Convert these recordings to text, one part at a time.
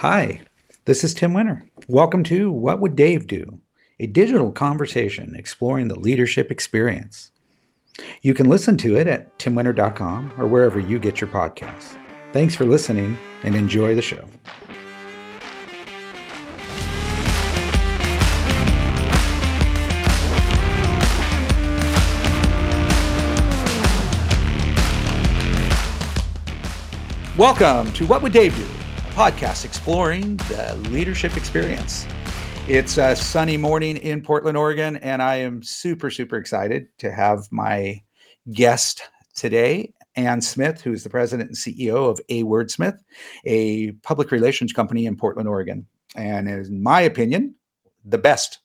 Hi, this is Tim Winter. Welcome to What Would Dave Do? A digital conversation exploring the leadership experience. You can listen to it at timwinter.com or wherever you get your podcasts. Thanks for listening and enjoy the show. Welcome to What Would Dave Do? Podcast exploring the leadership experience. It's a sunny morning in Portland, Oregon, and I am super, super excited to have my guest today, Ann Smith, who is the president and CEO of A Wordsmith, a public relations company in Portland, Oregon. And in my opinion, the best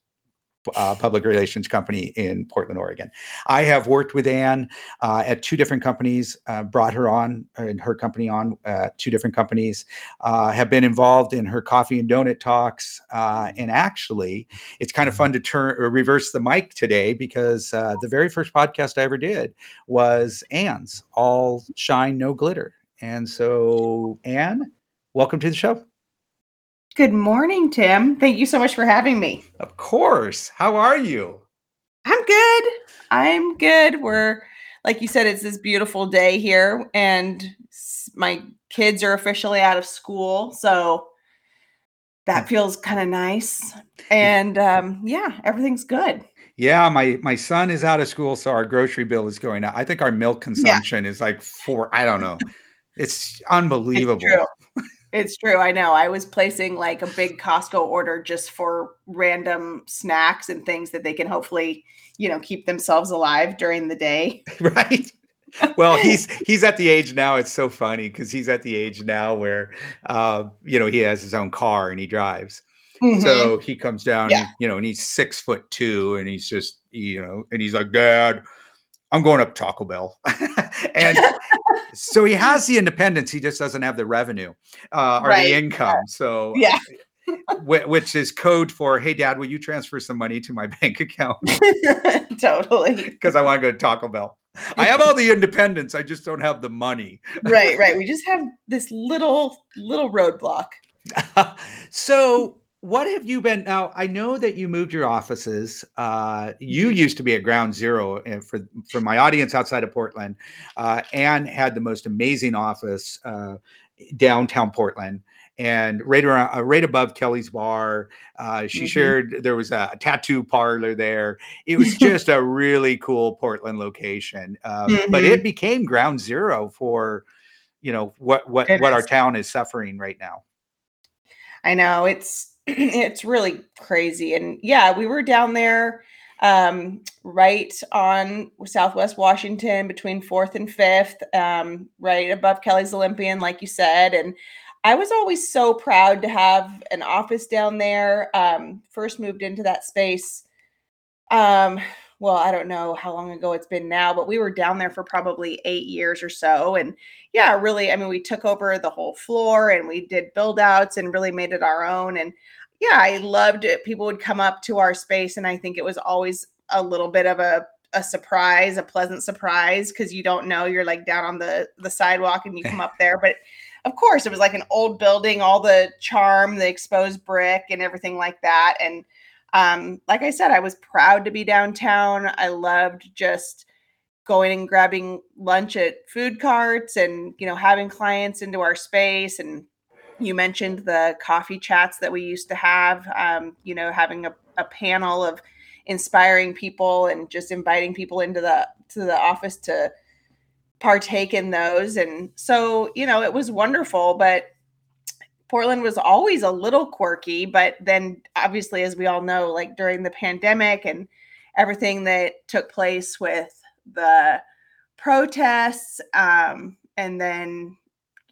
uh, public relations company in Portland, Oregon. I have worked with Ann uh, at two different companies, uh, brought her on and her company on uh, two different companies, uh, have been involved in her coffee and donut talks. Uh, and actually, it's kind of fun to turn or reverse the mic today because the very first podcast I ever did was Ann's All Shine, No Glitter. And so, Ann, welcome to the show. Good morning, Tim. Thank you so much for having me. Of course. How are you? I'm good. I'm good. We're, like you said, it's this beautiful day here, and my kids are officially out of school. So that feels kind of nice. And um, yeah, everything's good. Yeah, my my son is out of school, so our grocery bill is going up. I think our milk consumption yeah. is like four. I don't know. It's unbelievable. It's it's true. I know. I was placing like a big Costco order just for random snacks and things that they can hopefully, you know, keep themselves alive during the day. right. well, he's he's at the age now. It's so funny because he's at the age now where, uh, you know, he has his own car and he drives. Mm-hmm. So he comes down, yeah. you know, and he's six foot two, and he's just, you know, and he's like, Dad, I'm going up Taco Bell. and so he has the independence, he just doesn't have the revenue uh, or right. the income. So yeah. which is code for hey dad will you transfer some money to my bank account totally because i want to go to taco bell i have all the independence i just don't have the money right right we just have this little little roadblock so what have you been now i know that you moved your offices uh, you mm-hmm. used to be at ground zero and for for my audience outside of portland uh, ann had the most amazing office uh, downtown portland and right around uh, right above kelly's bar uh, she mm-hmm. shared there was a, a, tattoo parlor there it was just a really cool portland location mm-hmm. but it mm-hmm. became ground zero for you know what what what our town is suffering right now i know it's it's really crazy. And yeah, we were down there um, right on Southwest Washington between fourth and fifth, um, right above Kelly's Olympian, like you said. And I was always so proud to have an office down there. Um, first moved into that space. Um, well, I don't know how long ago it's been now, but we were down there for probably eight years or so. And yeah, really, I mean, we took over the whole floor and we did build outs and really made it our own. And yeah, I loved it. People would come up to our space, and I think it was always a little bit of a a surprise, a pleasant surprise, because you don't know you're like down on the the sidewalk and you come up there. But of course, it was like an old building, all the charm, the exposed brick, and everything like that. And um, like I said, I was proud to be downtown. I loved just going and grabbing lunch at food carts and you know having clients into our space and you mentioned the coffee chats that we used to have um, you know having a, a panel of inspiring people and just inviting people into the to the office to partake in those and so you know it was wonderful but portland was always a little quirky but then obviously as we all know like during the pandemic and everything that took place with the protests um and then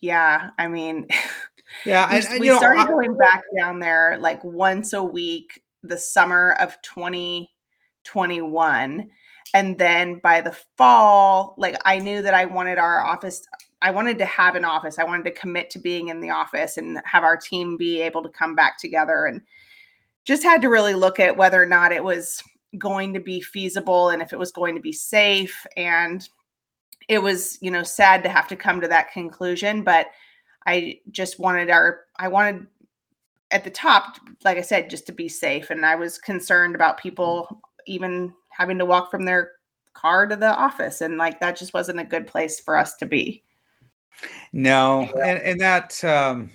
yeah i mean Yeah, we, and, we know, started I, going back down there like once a week the summer of 2021 and then by the fall like i knew that i wanted our office i wanted to have an office i wanted to commit to being in the office and have our team be able to come back together and just had to really look at whether or not it was going to be feasible and if it was going to be safe and it was you know sad to have to come to that conclusion but I just wanted our I wanted at the top, like I said, just to be safe. And I was concerned about people even having to walk from their car to the office. And like that just wasn't a good place for us to be. No, and, and that um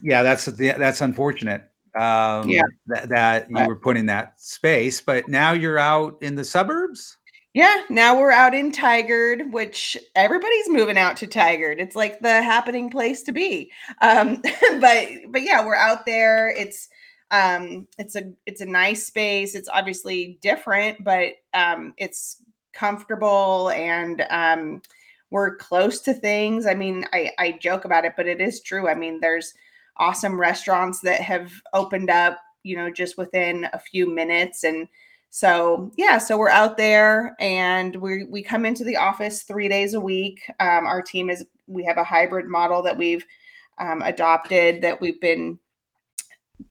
yeah, that's that's unfortunate. Um Yeah. that, that you were put in that space, but now you're out in the suburbs? Yeah, now we're out in Tigard, which everybody's moving out to Tigard. It's like the happening place to be. Um, but but yeah, we're out there. It's um it's a it's a nice space. It's obviously different, but um it's comfortable and um we're close to things. I mean, I, I joke about it, but it is true. I mean, there's awesome restaurants that have opened up, you know, just within a few minutes and so yeah, so we're out there and we we come into the office three days a week. Um, our team is we have a hybrid model that we've um, adopted that we've been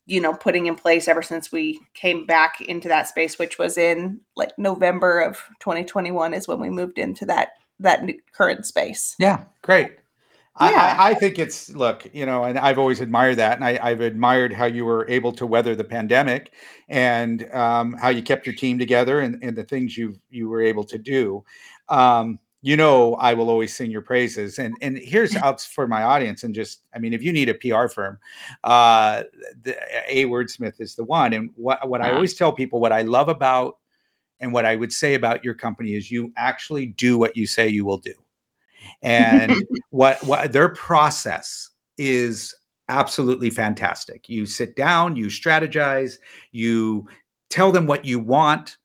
you know putting in place ever since we came back into that space which was in like november of 2021 is when we moved into that that current space Yeah, great. I, Yeah. I, I think it's look, you know, and I've always admired that, and I, I've admired how you were able to weather the pandemic, and um, how you kept your team together, and, and the things you you were able to do. Um, you know, I will always sing your praises, and and here's out for my audience, and just, I mean, if you need a PR firm, uh, the, A Wordsmith is the one. And what what I always tell people, what I love about, and what I would say about your company is, you actually do what you say you will do and what what their process is absolutely fantastic. You sit down, you strategize, you tell them what you want,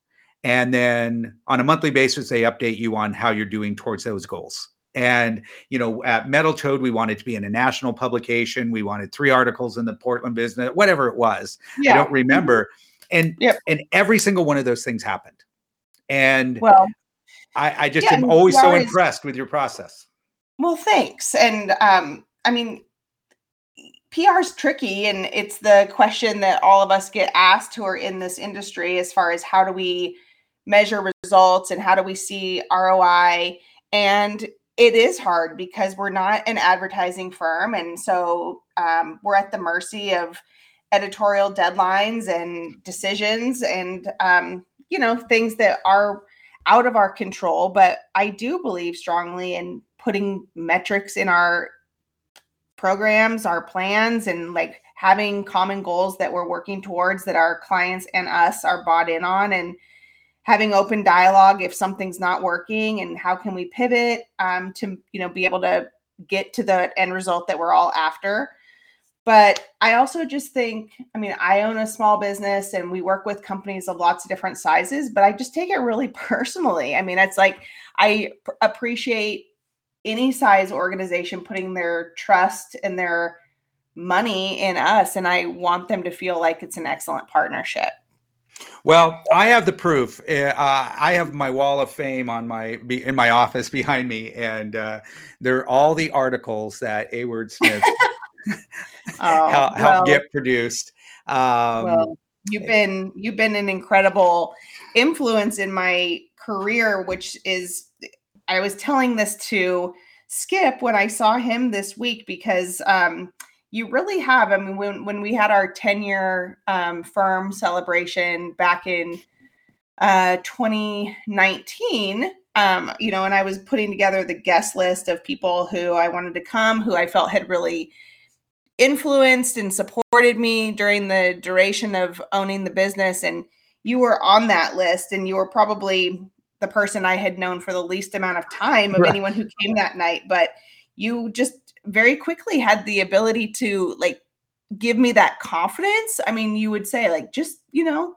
and then on a monthly basis they update you on how you're doing towards those goals. And you know, at Metal Toad, we wanted to be in a national publication. We wanted three articles in the Portland Business, whatever it was. I don't remember. And Yep. and every single one of those things happened. And well I, I just yeah, am always so is- impressed with your process. Well, thanks. And um, I mean, PR is tricky, and it's the question that all of us get asked who are in this industry as far as how do we measure results and how do we see ROI. And it is hard because we're not an advertising firm. And so um, we're at the mercy of editorial deadlines and decisions and, um, you know, things that are out of our control. But I do believe strongly in putting metrics in our programs, our plans, and like having common goals that we're working towards that our clients and us are bought in on and having open dialogue if something's not working and how can we pivot um, to you know be able to get to the end result that we're all after but i also just think i mean i own a small business and we work with companies of lots of different sizes but i just take it really personally i mean it's like i appreciate any size organization putting their trust and their money in us and i want them to feel like it's an excellent partnership Well, I have the proof. Uh, I have my wall of fame on my in my office behind me, and uh, they're all the articles that A Word Smith Oh, helped well, get produced. Um, well, you've been you've been an incredible influence in my career, which is I was telling this to Skip when I saw him this week because um, you really have. I mean, when when we had our 10 year um, firm celebration back in uh, 2019, um, you know, and I was putting together the guest list of people who I wanted to come, who I felt had really influenced and supported me during the duration of owning the business. And you were on that list, and you were probably the person I had known for the least amount of time of Right. anyone who came that night. But you just very quickly had the ability to like give me that confidence. I mean, you would say, like, just, you know,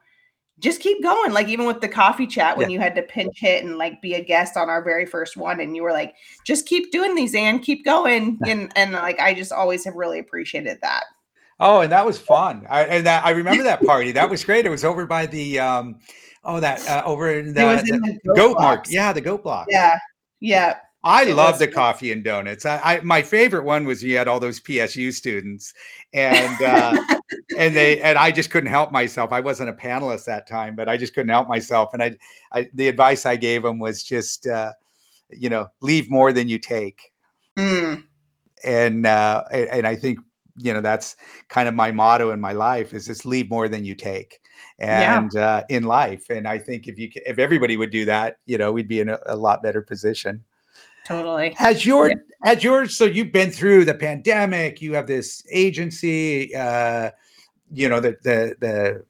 just keep going. Like, even with the coffee chat when you had to pinch hit and like be a guest on our very first one, and you were like, just keep doing these, and keep going. And, and like, I just always have really appreciated that. oh, and that was fun. I, and that, I remember that party. That was great. It was over by the um, oh that uh, over in the, it was the in the goat mark. Yeah, the goat block. Yeah. Yeah. I It love the coffee and donuts. I, I my favorite one was you had all those PSU students, and uh, and they and I just couldn't help myself. I wasn't a panelist that time, but I just couldn't help myself. And I, I the advice I gave them was just, uh, you know, leave more than you take. Mm. And uh, and, and I think you know that's kind of my motto in my life is just leave more than you take and yeah. uh, in life and i think if you if everybody would do that you know we'd be in a, a lot better position totally has your yeah. has yours so you've been through the pandemic you have this agency uh you know the the the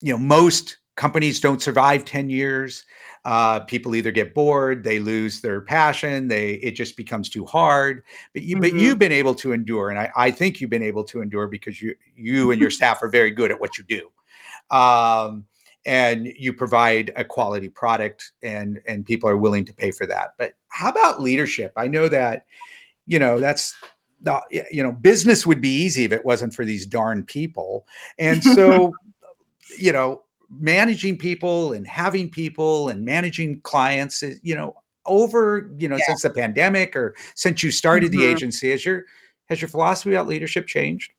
you know most companies don't survive 10 years uh, people either get bored they lose their passion they it just becomes too hard but you mm-hmm. but you've been able to endure and I, I think you've been able to endure because you you and your staff are very good at what you do um, and you provide a quality product and and people are willing to pay for that but how about leadership i know that you know that's not you know business would be easy if it wasn't for these darn people and so you know managing people and having people and managing clients you know over you know yeah. since the pandemic or since you started mm-hmm. the agency has your has your philosophy about leadership changed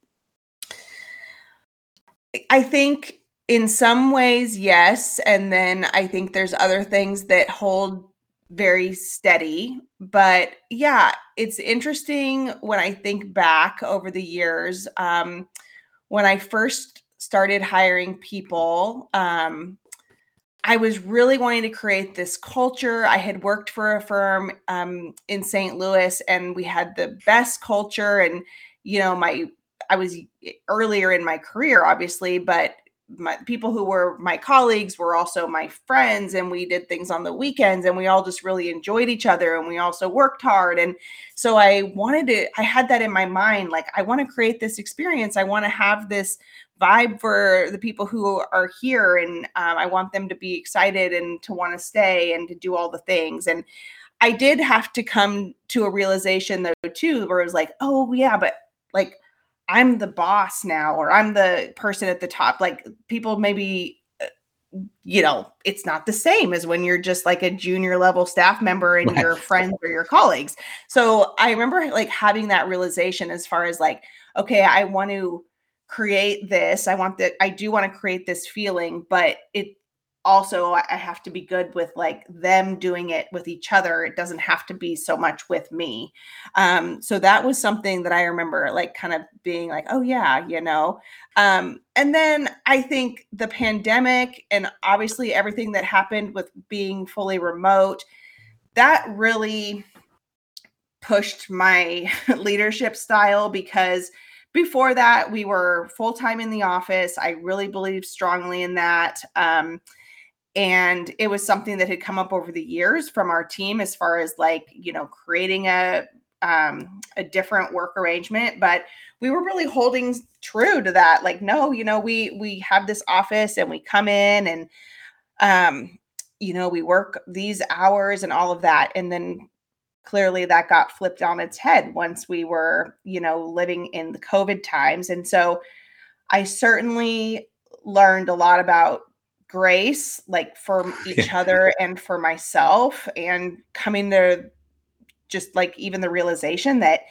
i think in some ways yes and then i think there's other things that hold very steady but yeah it's interesting when i think back over the years um, when i first started hiring people, um, I was really wanting to create this culture. I had worked for a firm um, in St. Louis, and we had the best culture. And you know, my I was earlier in my career, obviously, but my people who were my colleagues were also my friends and we did things on the weekends and we all just really enjoyed each other and we also worked hard and so i wanted to i had that in my mind like i want to create this experience i want to have this vibe for the people who are here and um, i want them to be excited and to want to stay and to do all the things and i did have to come to a realization though too where it was like oh yeah but like i'm the boss now or i'm the person at the top like people maybe uh, you know it's not the same as when you're just like a junior level staff member and right. your friends or your colleagues so i remember like having that realization as far as like okay i want to create this. I want that I do want to create this feeling, but it also I have to be good with like them doing it with each other. It doesn't have to be so much with me. Um, so that was something that I remember like kind of being like, oh yeah, you know. Um, and then I think the pandemic and obviously everything that happened with being fully remote, that really pushed my leadership style because before that, we were full time in the office. I really believe strongly in that. Um, and it was something that had come up over the years from our team as far as like, you know, creating a um, a different work arrangement, but we were really holding true to that. Like, no, you know, we we have this office and we come in and um, you know, we work these hours and all of that. And then clearly that got flipped on its head once we were, you know, living in the COVID times. And so I certainly learned a lot about grace, like for each other and for myself, and coming to just like even the realization that,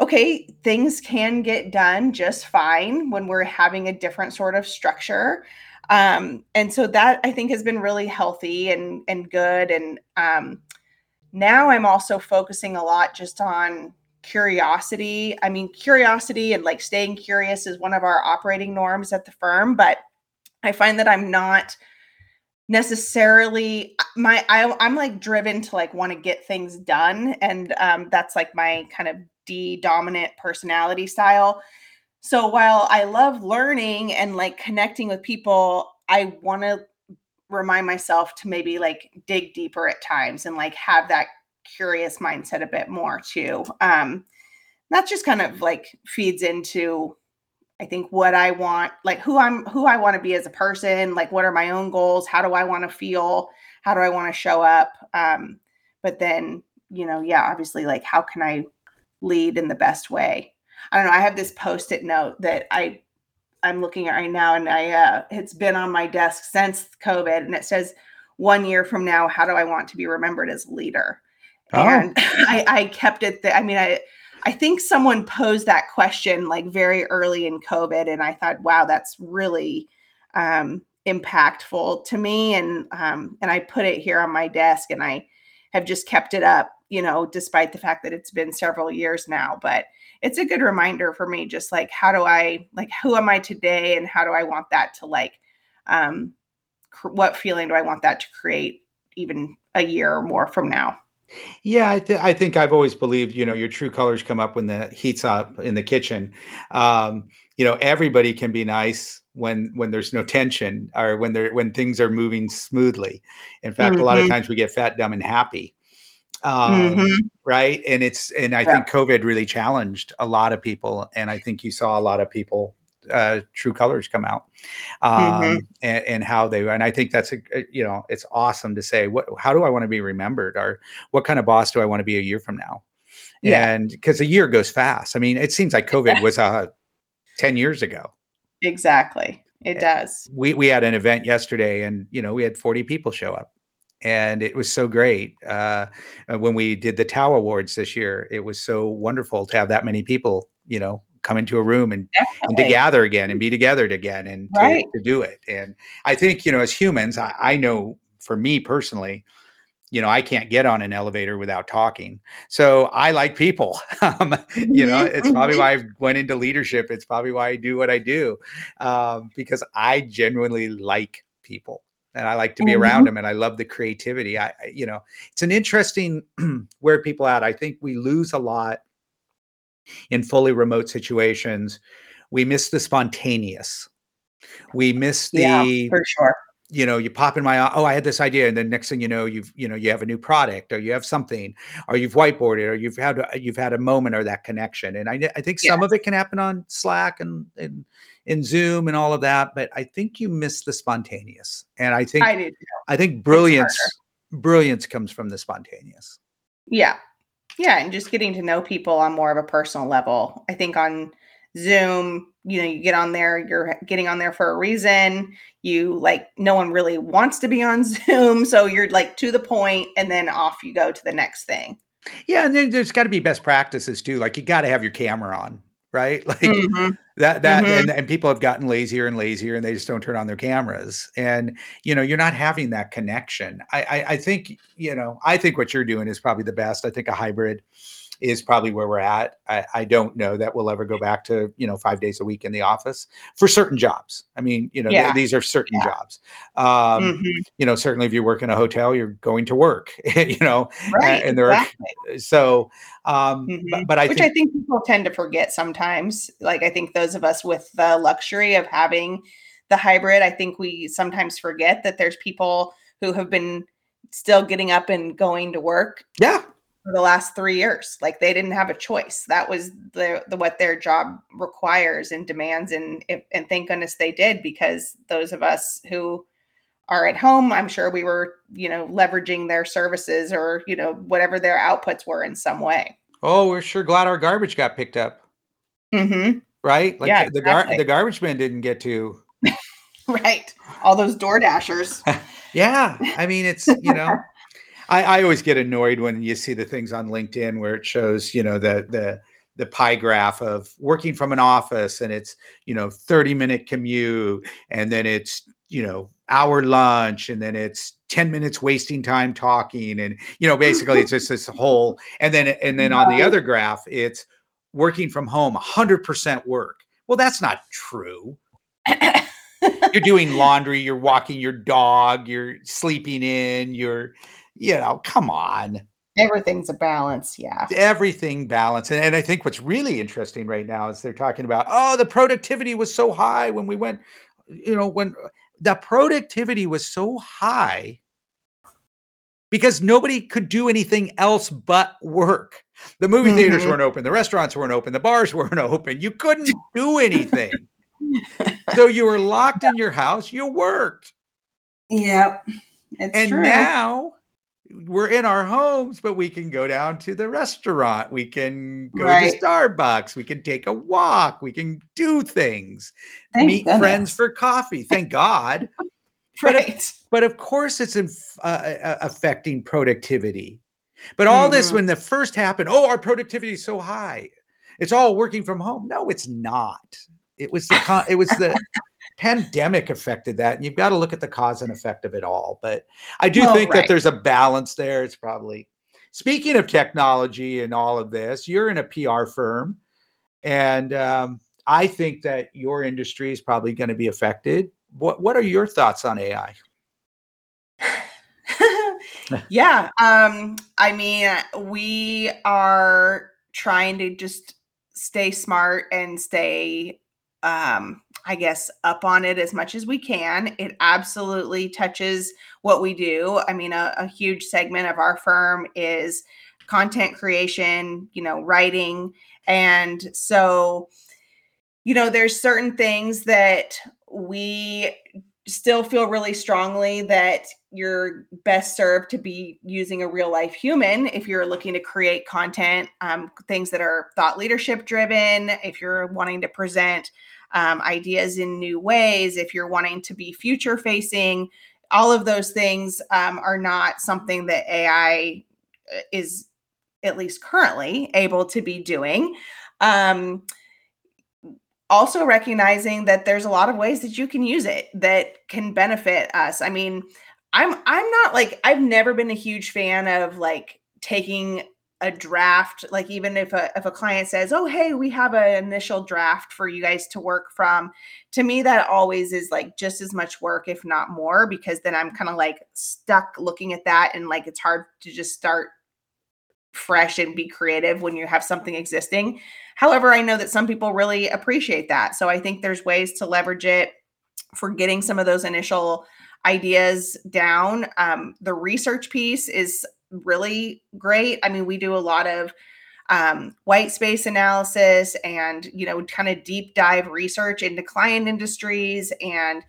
okay, things can get done just fine when we're having a different sort of structure. Um, and so that I think has been really healthy and and good. And um, now I'm also focusing a lot just on curiosity. I mean, curiosity and like staying curious is one of our operating norms at the firm, but I find that I'm not necessarily my I, i'm like driven to like want to get things done and um, that's like my kind of d dominant personality style so while i love learning and like connecting with people i want to remind myself to maybe like dig deeper at times and like have that curious mindset a bit more too. Um, that just kind of like feeds into I think what I want, like who I'm who I want to be as a person, like what are my own goals, how do I want to feel, how do I want to show up? Um, but then, you know, yeah, obviously like how can I lead in the best way? I don't know. I have this post-it note that I I'm looking at right now, and I uh, it's been on my desk since COVID, and it says, "One year from now, how do I want to be remembered as a leader?" Oh. And I, I kept it. Th- I mean, I I think someone posed that question like very early in COVID, and I thought, wow, that's really um, impactful to me. And um, and I put it here on my desk, and I have just kept it up you know, despite the fact that it's been several years now. But it's a good reminder for me, just like how do I like who am I today, and how do I want that to like, um, cr- what feeling do I want that to create even a year or more from now? Yeah, I, th- I think I've always believed, you know, your true colors come up when the heat's up in the kitchen. Um, you know, everybody can be nice when when there's no tension or when they're when things are moving smoothly. In fact, mm-hmm. a lot of mm-hmm. times we get fat, dumb, and happy. Um, mm-hmm. right. And it's and I yeah. think COVID really challenged a lot of people. And I think you saw a lot of people uh, true colors come out um, mm-hmm. and, and, how they and i think that's a, you know it's awesome to say what how do i want to be remembered? Or what kind of boss do i want to be a year from now? Yeah. and because a year goes fast. I mean it seems like covid was uh 10 years ago. Exactly. It does. we we had an event yesterday and you know we had 40 people show up. And it was so great uh, when we did the TAO awards this year it was so wonderful to have that many people you know come into a room and, and to gather again and be together again and right. to, to, do it. And I think, you know, as humans, I, I know for me personally, you know, I can't get on an elevator without talking. So I like people. um, you know, it's probably why I went into leadership. It's probably why I do what I do um, because I genuinely like people and I like to be mm-hmm. around them and I love the creativity. I, you know, it's an interesting where people at. I think we lose a lot in fully remote situations, we miss the spontaneous. We miss the yeah, for sure. You know, you pop in my oh, I had this idea, and then next thing you know, you've you know you have a new product, or you have something, or you've whiteboarded, or you've had you've had a moment or that connection. And I I think some of it can happen on Slack and and in Zoom and all of that, but I think you miss the spontaneous. And I think I, I think brilliance brilliance comes from the spontaneous. Yeah, yeah, and just getting to know people on more of a personal level. I think on Zoom, you know, you get on there, you're getting on there for a reason. You like, no one really wants to be on Zoom. So you're like to the point and then off you go to the next thing. Yeah. And then there's got to be best practices too. Like you got to have your camera on right? Like mm-hmm. that that mm-hmm. and, and people have gotten lazier and lazier and they just don't turn on their cameras. And you know, you're not having that connection. I, I, I think, you know, I think what you're doing is probably the best. I think a hybrid is probably where we're at. I, I, don't know that we'll ever go back to you know five days a week in the office for certain jobs. I mean, you know, yeah. th- these are certain yeah. jobs. Um, mm-hmm. You know, certainly if you work in a hotel, you're going to work. you know, right, and there exactly. are so. Um, mm-hmm. but, but, I which think, I think people tend to forget sometimes. Like I think those of us with the luxury of having the hybrid, I think we sometimes forget that there's people who have been still getting up and going to work. Yeah for the last three years. Like they didn't have a choice. That was the, the what their job requires and demands, and and thank goodness they did because those of us who are at home, I'm sure we were you know leveraging their services or you know whatever their outputs were in some way. Oh, we're sure glad our garbage got picked up. Mm-hmm. Right? Like yeah, the gar- the garbage man didn't get to. right. All those door dashers. yeah. I mean, it's you know. I, I always get annoyed when you see the things on LinkedIn where it shows, you know, the the the pie graph of working from an office and it's you know 30 minute commute and then it's you know hour lunch and then it's 10 minutes wasting time talking and you know basically it's just this whole and then and then on the other graph it's working from home 100% work. Well that's not true. You're doing laundry you're walking your dog you're sleeping in you're you know, come on. Everything's a balance, yeah. Everything balance. And, and I think what's really interesting right now is they're talking about, oh, the productivity was so high when we went, you know, when the productivity was so high because nobody could do anything else but work. The movie mm-hmm. theaters weren't open, the restaurants weren't open, the bars weren't open. You couldn't do anything. so you were locked in your house, you worked. Yep. and true. now we're in our homes, but we can go down to the restaurant. We can go right. to Starbucks. We can take a walk. We can do things, Thank meet goodness. friends for coffee. Thank God. right. But of, but of course, it's uh, uh, uh, affecting productivity. But all mm-hmm. this, when the first happened, oh, our productivity is so high. It's all working from home. No, it's not. It was the con- it was the pandemic affected that and you've got to look at the cause and effect of it all but i do well, think right. that there's a balance there it's probably speaking of technology and all of this, you're in a PR firm, and um, I think that your industry is probably going to be affected. What What are your thoughts on AI? yeah, um, I mean, we are trying to just stay smart and stay um, I guess, up on it as much as we can. It absolutely touches what we do. I mean, a, a, huge segment of our firm is content creation, you know, writing. And so, you know, there's certain things that we still feel really strongly that you're best served to be using a real life human if you're looking to create content, um, things that are thought leadership driven, if you're wanting to present um, ideas in new ways, if you're wanting to be future facing, all of those things um, are not something that AI uh, is, at least currently, able to be doing. Um, also recognizing that there's a lot of ways that you can use it that can benefit us. I mean, I'm I'm not like I've never been a huge fan of like taking a draft like even if a if a client says oh hey we have an initial draft for you guys to work from to me that always is like just as much work if not more because then i'm kind of like stuck looking at that and like it's hard to just start fresh and be creative when you have something existing. However i know that some people really appreciate that so i think there's ways to leverage it for getting some of those initial ideas down. Um, the research piece is really great. I mean, we do a lot of um, white space analysis and you know kind of deep dive research into client industries and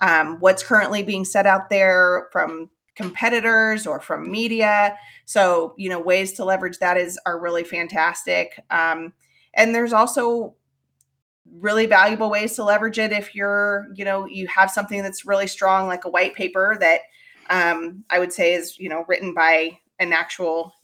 um, what's currently being set out there from competitors or from media so you know ways to leverage that is are really fantastic um, and there's also really valuable ways to leverage it if you're you know you have something that's really strong like a white paper that um, i would say is you know written by an actual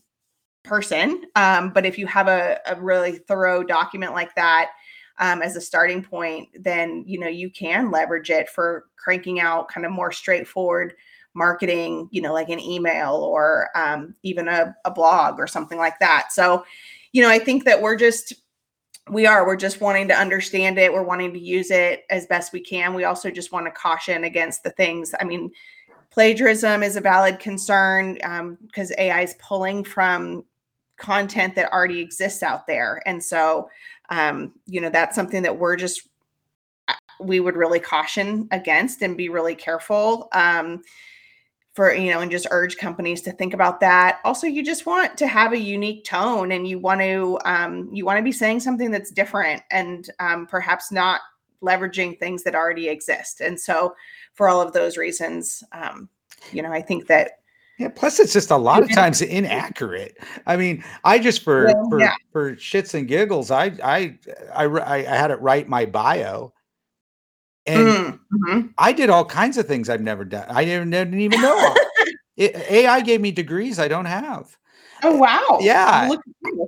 person. Um, but if you have a, a, really thorough document like that um, as a starting point, then you know you can leverage it for cranking out kind of more straightforward marketing, you know, like an email or um, even a, a blog or something like that. So, you know, I think that we're just we are we're just wanting to understand it we're wanting to use it as best we can we also just want to caution against the things i mean plagiarism is a valid concern because um, AI is pulling from content that already exists out there. And so, um, you know, that's something that we're just, uh, we would really caution against and be really careful. Um, for you know and just urge companies to think about that also you just want to have a unique tone and you want to um, you want to be saying something that's different and um, perhaps not leveraging things that already exist and so for all of those reasons. Um, you know, I think that yeah. Plus, it's just a lot of times inaccurate. I mean, I just for well, for, yeah. for shits and giggles, I, I I I had it write my bio, and mm-hmm. I did all kinds of things I've never done. I didn't, didn't even know. it, AI gave me degrees I don't have. Oh wow! Yeah,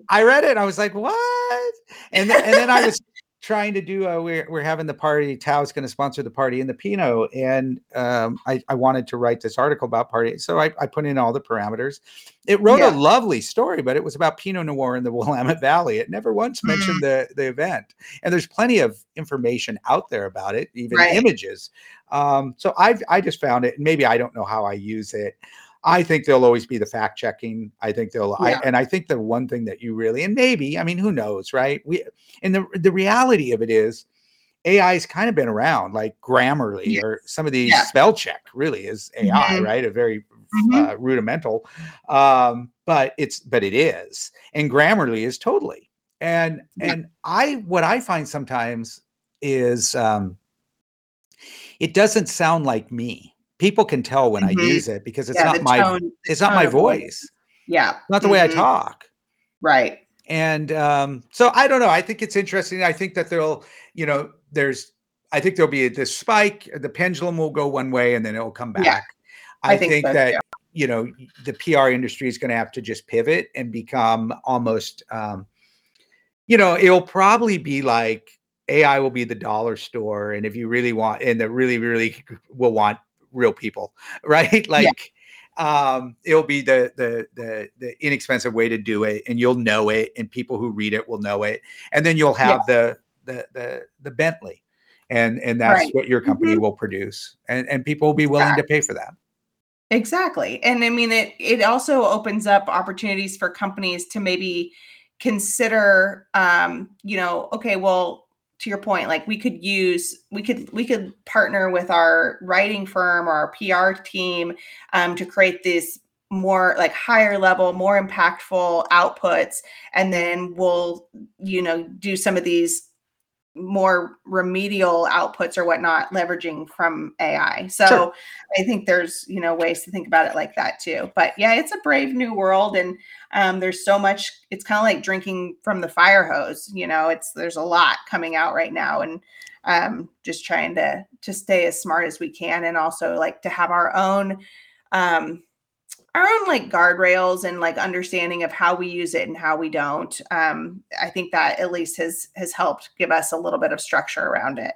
I read it. I was like, "What?" And then, and then I was trying to do a we're, we're having the party TAO's going to sponsor the party in the pinot and um, I, I wanted to write this article about party so I, I put in all the parameters it wrote yeah. a lovely story but it was about pinot noir in the willamette valley it never once mentioned mm. the, the event and there's plenty of information out there about it even right. images um, so i've i just found it and maybe i don't know how i use it I think there'll always be the fact checking. I think they'll, yeah. I, and I think the one thing that you really, and maybe, I mean, who knows, right? We, and the the reality of it is, AI's kind of been around, like Grammarly yes. or some of these yeah. spell check. Really is AI, mm-hmm. right? A very mm-hmm. uh, rudimental, um, but it's but it is, and Grammarly is totally. And yeah. and I what I find sometimes is um, it doesn't sound like me people can tell when mm-hmm. I use it because it's yeah, not my tone, it's not my voice. Yeah. Not the mm-hmm. way I mm-hmm. talk. Right. And um, so I don't know. I think it's interesting. I think that there'll, you know, there's I think there'll be this spike, the pendulum will go one way and then it'll come back. Yeah, I, I, think, think so, that yeah. you know the PR industry is going to have to just pivot and become almost um, you know, it'll probably be like AI will be the dollar store. And if you really want, and the really, really will want real people, right? Like, um, it'll be the, the the the inexpensive way to do it, and you'll know it, and people who read it will know it, and then you'll have yeah. the the the the Bentley, and and that's right. what your company mm-hmm. will produce, and and people will be willing exactly. to pay for that. Exactly, and I mean it. It also opens up opportunities for companies to maybe consider, um, you know, okay, well, to your point like we could use we could we could partner with our writing firm or our pr team um, to create these more like higher level more impactful outputs. And then we'll you know do some of these more remedial outputs or whatnot leveraging from ai so sure. i think there's you know ways to think about it like that too but yeah it's a brave new world and um, there's so much it's kind of like drinking from the fire hose you know it's there's a lot coming out right now and um, just trying to to stay as smart as we can and also like to have our own um, our own like guardrails and like understanding of how we use it and how we don't um, i think that at least has has helped give us a little bit of structure around it.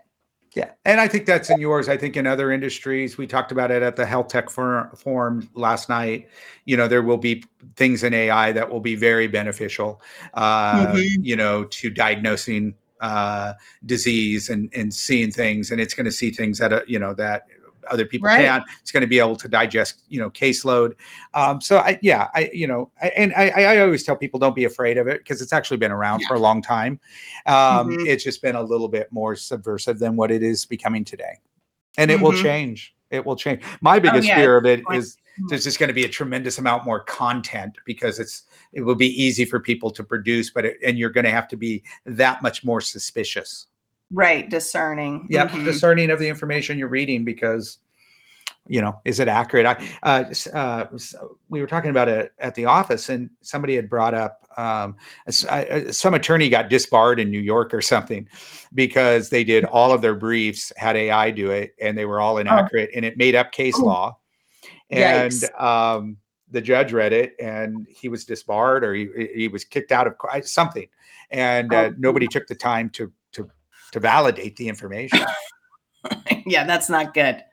Yeah and i think that's in yours. I think in other industries we talked about it at the health tech forum last night. You know there will be things in ai that will be very beneficial uh, mm-hmm. you know to diagnosing uh, disease and and seeing things and it's going to see things that uh, you know that other people right. can. It's going to be able to digest, you know, caseload. Um, so I, yeah, I, you know, I, and I, I always tell people don't be afraid of it because it's actually been around yeah. for a long time. Um, mm-hmm. It's just been a little bit more subversive than what it is becoming today, and it mm-hmm. will change. It will change. My oh, biggest oh, yeah. fear of it is mm-hmm. there's just going to be a tremendous amount more content because it's it will be easy for people to produce, but it, and you're going to have to be that much more suspicious right discerning yeah mm-hmm. discerning of the information you're reading because you know is it accurate i uh, uh, we were talking about it at the office and somebody had brought up um, some attorney got disbarred in new york or something because they did all of their briefs had ai do it and they were all oh. inaccurate oh. and it made up case oh. law and um, the judge read it and he was disbarred or he, he was kicked out of something and uh, oh. nobody took the time to to validate the information. yeah, that's not good.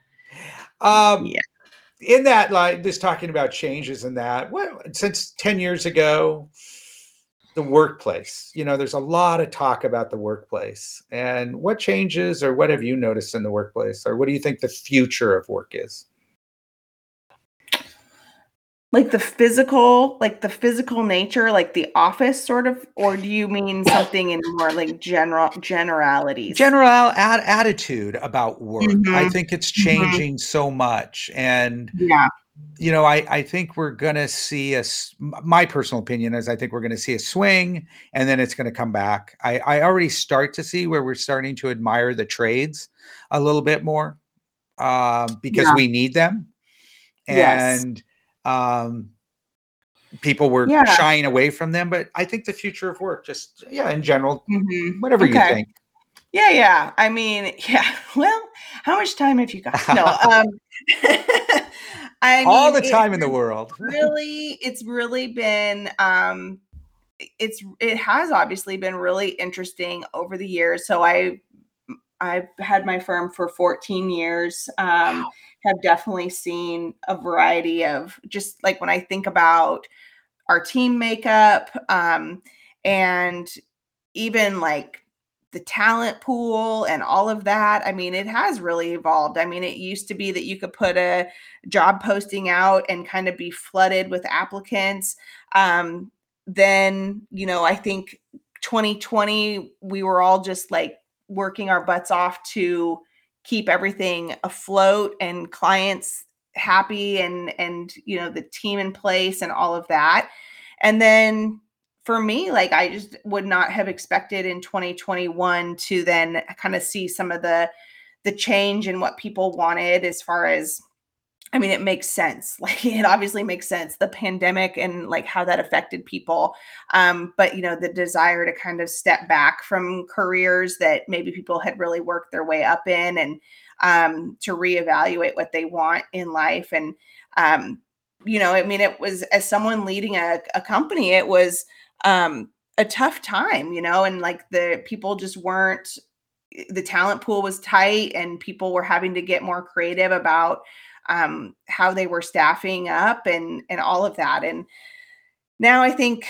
Um, yeah. In that, like, just talking about changes in that, what since ten years ago, the workplace. You know, there's a lot of talk about the workplace, and what changes or what have you noticed in the workplace, or what do you think the future of work is? Like the physical like the physical nature like the office sort of or do you mean something in more like general generalities general ad- attitude about work mm-hmm. i think it's mm-hmm. changing mm-hmm. so much and yeah you know i i think we're gonna see a my personal opinion is i think we're gonna see a swing and then it's gonna come back i i already start to see where we're starting to admire the trades a little bit more um because yeah. we need them and yes um, people were yeah. shying away from them. But I think the future of work, just yeah, in general, mm-hmm. whatever okay. you think. Yeah, yeah. I mean, yeah. Well, how much time have you got? No. Um, I mean, all the time in the world. really, it's really been. Um, it's it has obviously been really interesting over the years. So I I've had my firm for 14 years. Um, wow have definitely seen a variety of just like when I think about our team makeup um, and even like the talent pool and all of that. I mean, it has really evolved. I mean, it used to be that you could put a job posting out and kind of be flooded with applicants. Um, then, you know, I think 2020, we were all just like working our butts off to keep everything afloat and clients happy and and you know the team in place and all of that. And then for me like i just would not have expected in 2021 to then kind of see some of the the change in what people wanted as far as I mean, it makes sense. Like it obviously makes sense, the pandemic and like how that affected people. Um, but you know, the desire to kind of step back from careers that maybe people had really worked their way up in and um, to reevaluate what they want in life. And um, you know, I mean, it was as someone leading a, a company, it was um a tough time, you know, and like the people just weren't the talent pool was tight and people were having to get more creative about um, how they were staffing up and and all of that. And now i think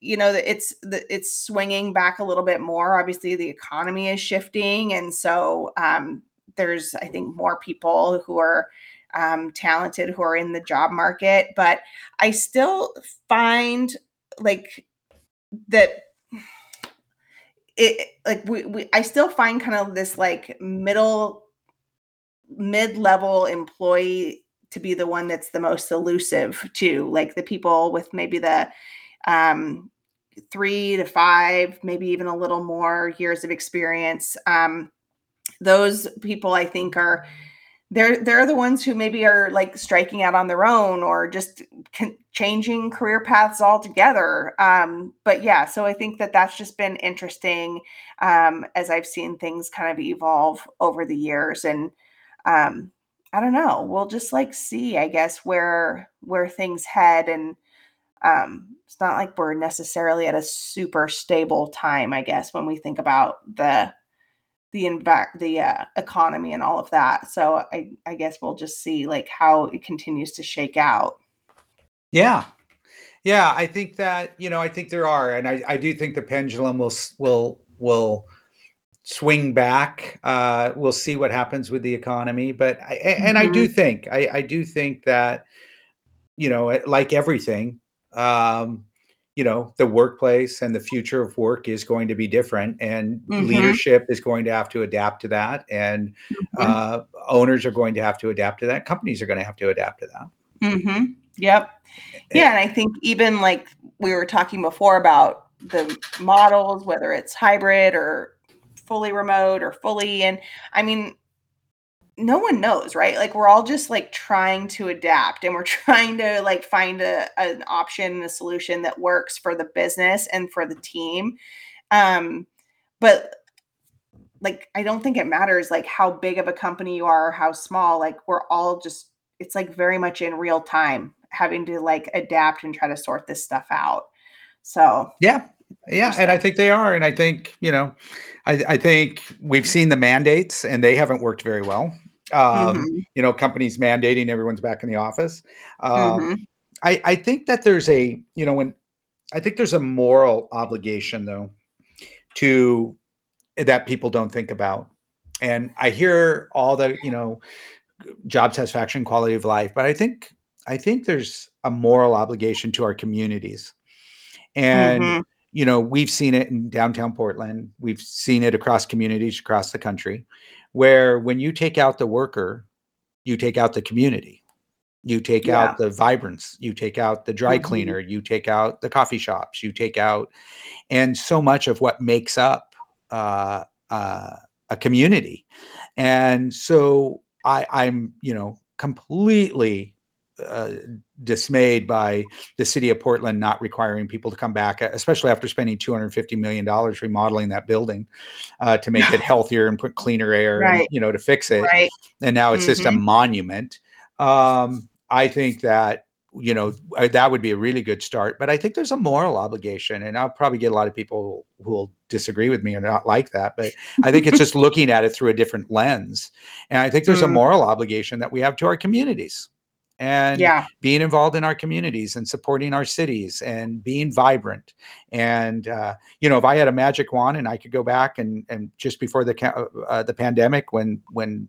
you know that it's it's swinging back a little bit more. Obviously the economy is shifting. And so um, there's i think more people who are um, talented who are in the job market. But i still find like that it like we, we i still find kind of this like middle mid-level employee to be the one that's the most elusive too like the people with maybe the um three to five maybe even a little more years of experience um those people i think are they're they're the ones who maybe are like striking out on their own or just con- changing career paths altogether um, but yeah so i think that that's just been interesting um, as i've seen things kind of evolve over the years and um, i don't know we'll just like see i guess where where things head and um, it's not like we're necessarily at a super stable time i guess when we think about the the inv- the uh, economy and all of that. So I I guess we'll just see like how it continues to shake out. Yeah. Yeah, I think that, you know, I think there are and I I do think the pendulum will will will swing back. Uh we'll see what happens with the economy, but I and mm-hmm. I do mm-hmm. think I I do think that you know, like everything, um you know the workplace and the future of work is going to be different and mm-hmm. leadership is going to have to adapt to that and mm-hmm. uh, owners are going to have to adapt to that companies are going to have to adapt to that mm-hmm. yep yeah and i think even like we were talking before about the models whether it's hybrid or fully remote or fully and i mean no one knows, right? Like we're all just like trying to adapt and we're trying to like find a, an option, a solution that works for the business and for the team. Um, but like I don't think it matters like how big of a company you are or how small. Like we're all just it's like very much in real time having to like adapt and try to sort this stuff out. So yeah, yeah, and I think they are, and I think you know, I, I think we've seen the mandates, and they haven't worked very well um, mm-hmm. you know, companies mandating everyone's back in the office. Um, mm-hmm. I, I think that there's a, you know, when I think there's a moral obligation though to that people don't think about. And I hear all the, you know, job satisfaction, quality of life, but I think I think there's a moral obligation to our communities. And mm-hmm. You know, we've seen it in downtown Portland. We've seen it across communities across the country where when you take out the worker, you take out the community. You take yeah. out the vibrance, you take out the dry mm-hmm. cleaner, you take out the coffee shops, you take out, and so much of what makes up uh, uh, a community. And so I, I'm, you know, completely uh, dismayed by the city of Portland not requiring people to come back, especially after spending $250 million remodeling that building uh, to make it healthier and put cleaner air, right. and, you know, to fix it. Right. And now it's mm-hmm. just a mm-hmm. monument. Um, I think that you know uh, that would be a really good start but i think there's a moral obligation and i'll probably get a lot of people who will disagree with me or not like that but i think it's just looking at it through a different lens and i think there's mm. a moral obligation that we have to our communities and yeah. being involved in our communities and supporting our cities and being vibrant. And uh, you know, if I had a magic wand and I could go back and and just before the uh, the pandemic, when when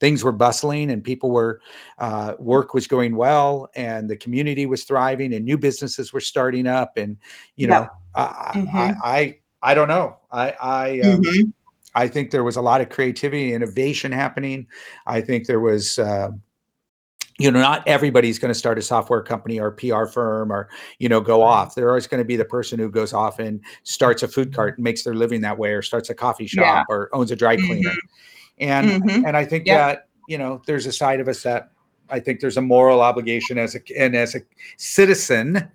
things were bustling and people were uh, work was going well and the community was thriving and new businesses were starting up and you know I, mm-hmm. I, I, I don't know I I um, mm-hmm. I think there was a lot of creativity, and innovation happening. I think there was uh, you know, not everybody's going to start a software company or PR firm or, you know, go off. They're always going to be the person who goes off and starts a food cart and makes their living that way or starts a coffee shop yeah. or owns a dry cleaner. Mm-hmm. And mm-hmm. and I think yep. that, you know, there's a side of us that I think there's a moral obligation as a and as a citizen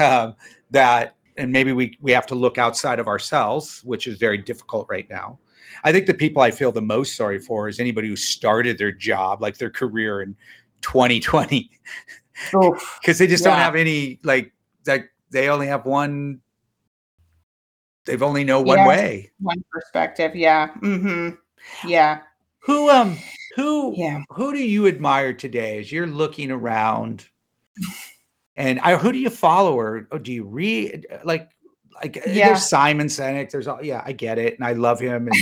um, that and maybe we we have to look outside of ourselves, which is very difficult right now. I think the people I feel the most sorry for is anybody who started their job, like their career in 2020 because they just yeah. don't have any like like they only have one they've only know one yeah, way one perspective yeah mm-hmm. yeah who um Who yeah. who do you admire today as you're looking around? And I, who do you follow or, or do you read? Like, like yeah. there's Simon Sinek. There's all yeah, I get it, and I love him. And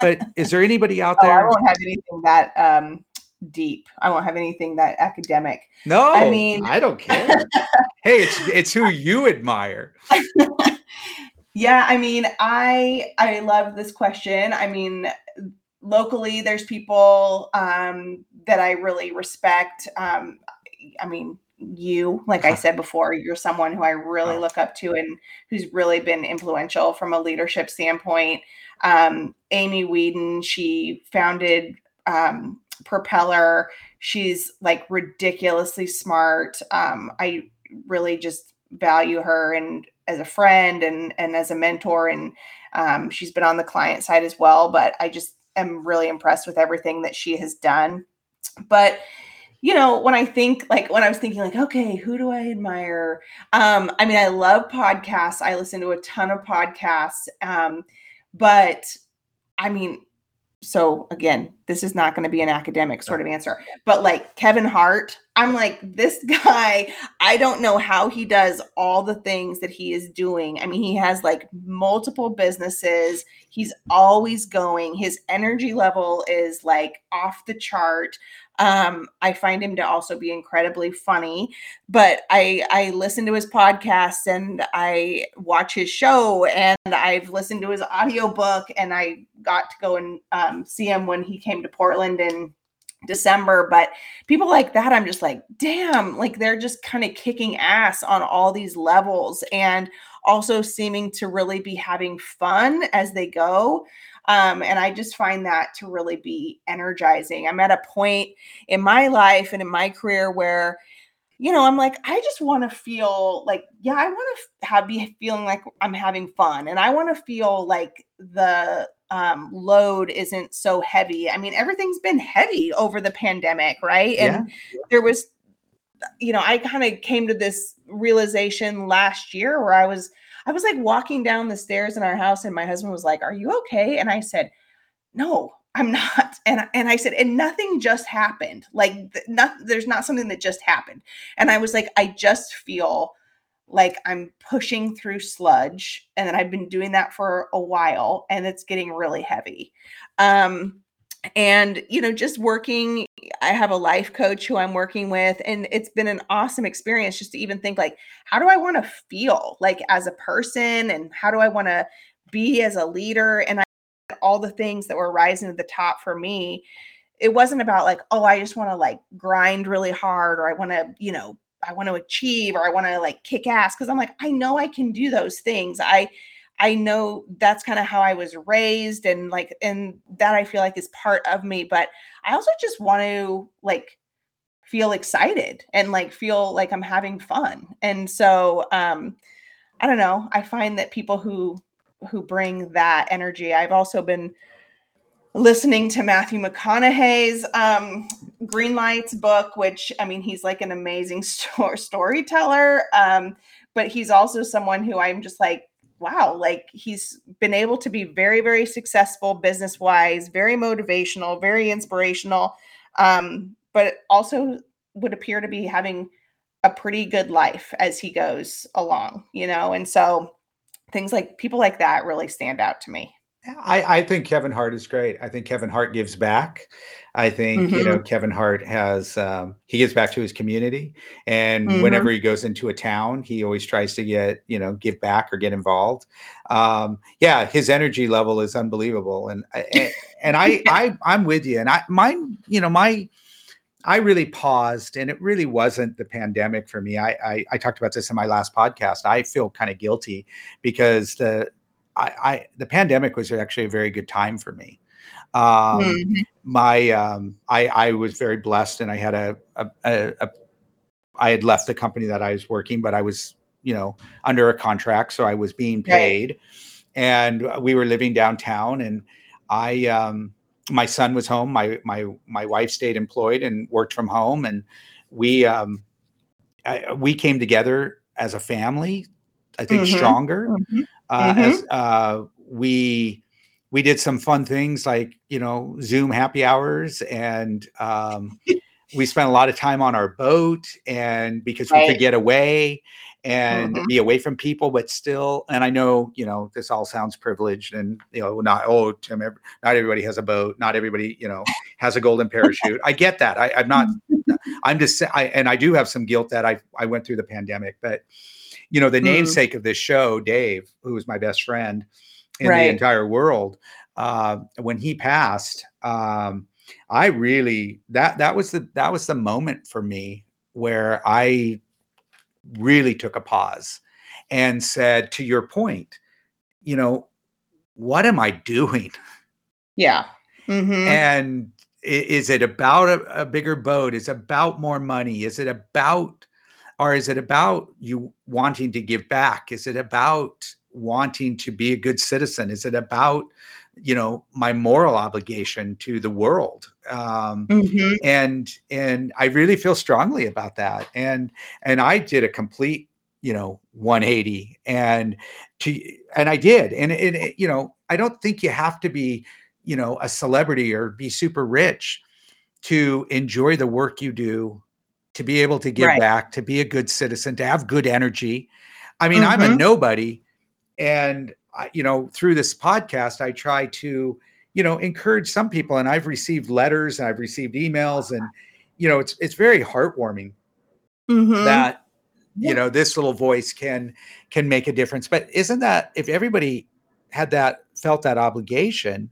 but is there anybody out there? Oh, I won't have anything that um deep. I won't have anything that academic. No, I mean I don't care. hey, it's it's who you admire. yeah, I mean, I I love this question. I mean, locally there's people um that I really respect. Um I mean, you like i said before you're someone who i really look up to and who's really been influential from a leadership standpoint um, amy weeden she founded um, propeller she's like ridiculously smart um, i really just value her and as a friend and and as a mentor and um, she's been on the client side as well but i just am really impressed with everything that she has done but you know, when I think like when I was thinking like, okay, who do I admire? Um, I mean, I love podcasts. I listen to a ton of podcasts. Um, but I mean, so again, this is not going to be an academic sort of answer, but like Kevin Hart, I'm like, this guy, I don't know how he does all the things that he is doing. I mean, he has like multiple businesses, he's always going, his energy level is like off the chart. Um, I find him to also be incredibly funny, but I I listen to his podcast and I watch his show and I've listened to his audiobook and I got to go and um, see him when he came to Portland in December. But people like that, I'm just like, damn, like they're just kind of kicking ass on all these levels and also seeming to really be having fun as they go. Um, and I just find that to really be energizing. I'm at a point in my life and in my career where, you know, I'm like, I just want to feel like, yeah, I want to have be feeling like I'm having fun, and I want to feel like the um, load isn't so heavy. I mean, everything's been heavy over the pandemic, right? And yeah. there was, you know, I kind of came to this realization last year where I was I was like walking down the stairs in our house, and my husband was like, Are you okay? And I said, No, I'm not. And, and I said, and nothing just happened. Like, not, there's not something that just happened. And I was like, I just feel like I'm pushing through sludge. And then I've been doing that for a while, and it's getting really heavy. Um, and you know just working i have a life coach who i'm working with and it's been an awesome experience just to even think like how do i want to feel like as a person and how do i want to be as a leader? And I, all the things that were rising to the top for me it wasn't about like oh i just want to like grind really hard or i want to you know i want to achieve or i want to like kick ass because i'm like i know i can do those things. I I know that's kind of how I was raised and like and that I feel like is part of me but I also just want to like feel excited and like feel like I'm having fun. And so um I don't know, I find that people who who bring that energy. I've also been listening to Matthew McConaughey's um, Green Lights book, which I mean, he's like an amazing story- storyteller. Um, but he's also someone who I'm just like, wow, like he's been able to be very, very successful business wise, very motivational, very inspirational, um, but also would appear to be having a pretty good life as he goes along, you know? And so things like people like that really stand out to me. I, I think Kevin Hart is great. I think Kevin Hart gives back. I think mm-hmm. you know. Kevin Hart has um, he gives back to his community, and mm-hmm. whenever he goes into a town, he always tries to get you know give back or get involved. Um, yeah, his energy level is unbelievable, and and, and I I I'm with you, and I mine you know my. I really paused, and it really wasn't the pandemic for me. I, I, I talked about this in my last podcast. I feel kind of guilty because the I, I the pandemic was actually a very good time for me. Um, mm-hmm. My um, I I was very blessed, and I had a, a, a, a I had left the company that I was working, but I was you know under a contract, so I was being paid, right. and we were living downtown, and I um, my son was home, my my my wife stayed employed and worked from home, and we um, I, we came together as a family. I think mm-hmm. stronger. Mm-hmm uh, mm-hmm. as uh, we we did some fun things like you know Zoom happy hours, and um, we spent a lot of time on our boat, and because right. we could get away and mm-hmm. be away from people, but still. And I know you know this all sounds privileged, and you know not oh Tim, not everybody has a boat, not everybody you know has a golden parachute. I get that. I, I'm not. I'm just. I and I do have some guilt that I I went through the pandemic, but you know the mm-hmm. namesake of this show, Dave, who was my best friend in right. the entire world. Uh, when he passed, um, I really that that was the that was the moment for me where I really took a pause and said, to your point, you know, what am I doing? Yeah. Mm-hmm. And is it about a, a, bigger boat? Is it about more money? Is it about, or is it about you wanting to give back? Is it about wanting to be a good citizen? Is it about, you know, my moral obligation to the world? Um, mm-hmm. And and I really feel strongly about that. And and I did a complete, you know, 180, and to and I did. And it, it you know, I don't think you have to be, you know, a celebrity or be super rich to enjoy the work you do to be able to give right. back, to be a good citizen, to have good energy. I mean, mm-hmm. I'm a mm-hmm. nobody and I, you know through this podcast i try to you know encourage some people and i've received letters and i've received emails and you know it's it's very heartwarming mm-hmm. that you yeah. know this little voice can can make a difference but isn't that if everybody had that felt that obligation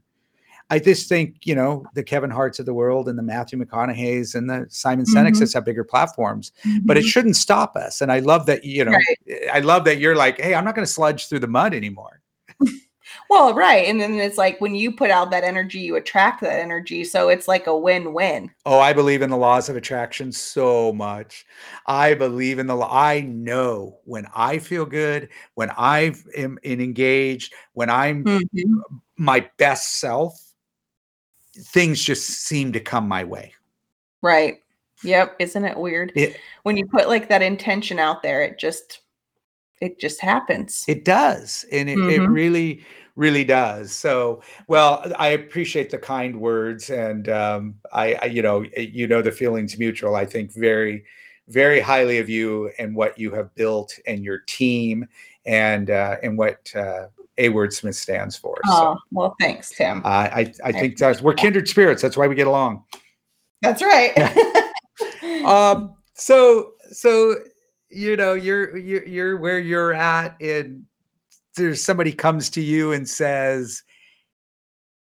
I just think, you know, the Kevin Harts of the world and the Matthew McConaughey's and the Simon mm-hmm. have bigger platforms, mm-hmm. but it mm-hmm. shouldn't stop us. And I love that, you know, right. I love that you're like, hey, I'm not going to sludge through the mud anymore. well, right. And then it's like when you put out that energy, you attract that energy. So it's like a win win. Oh, I believe in the laws of attraction so much. I believe in the law. I know when I feel good, when I am engaged, when I'm mm-hmm. my best self things just seem to come my way. Right. Yep. Isn't it weird? It, when you put like that intention out there, it just it just happens. It does. And it, mm-hmm. it really, really does. So, well, I appreciate the kind words and um, I, I, you know, you know, the feelings mutual, I think very, very highly of you and what you have built and your team and, uh, and what, uh, A. Wordsmith stands for. Oh, so, well, thanks, Tim. Uh, I, I think that's, we're kindred spirits. That's why we get along. That's right. um, so, so, you know, you're, you're, you're where you're at and there's somebody comes to you and says,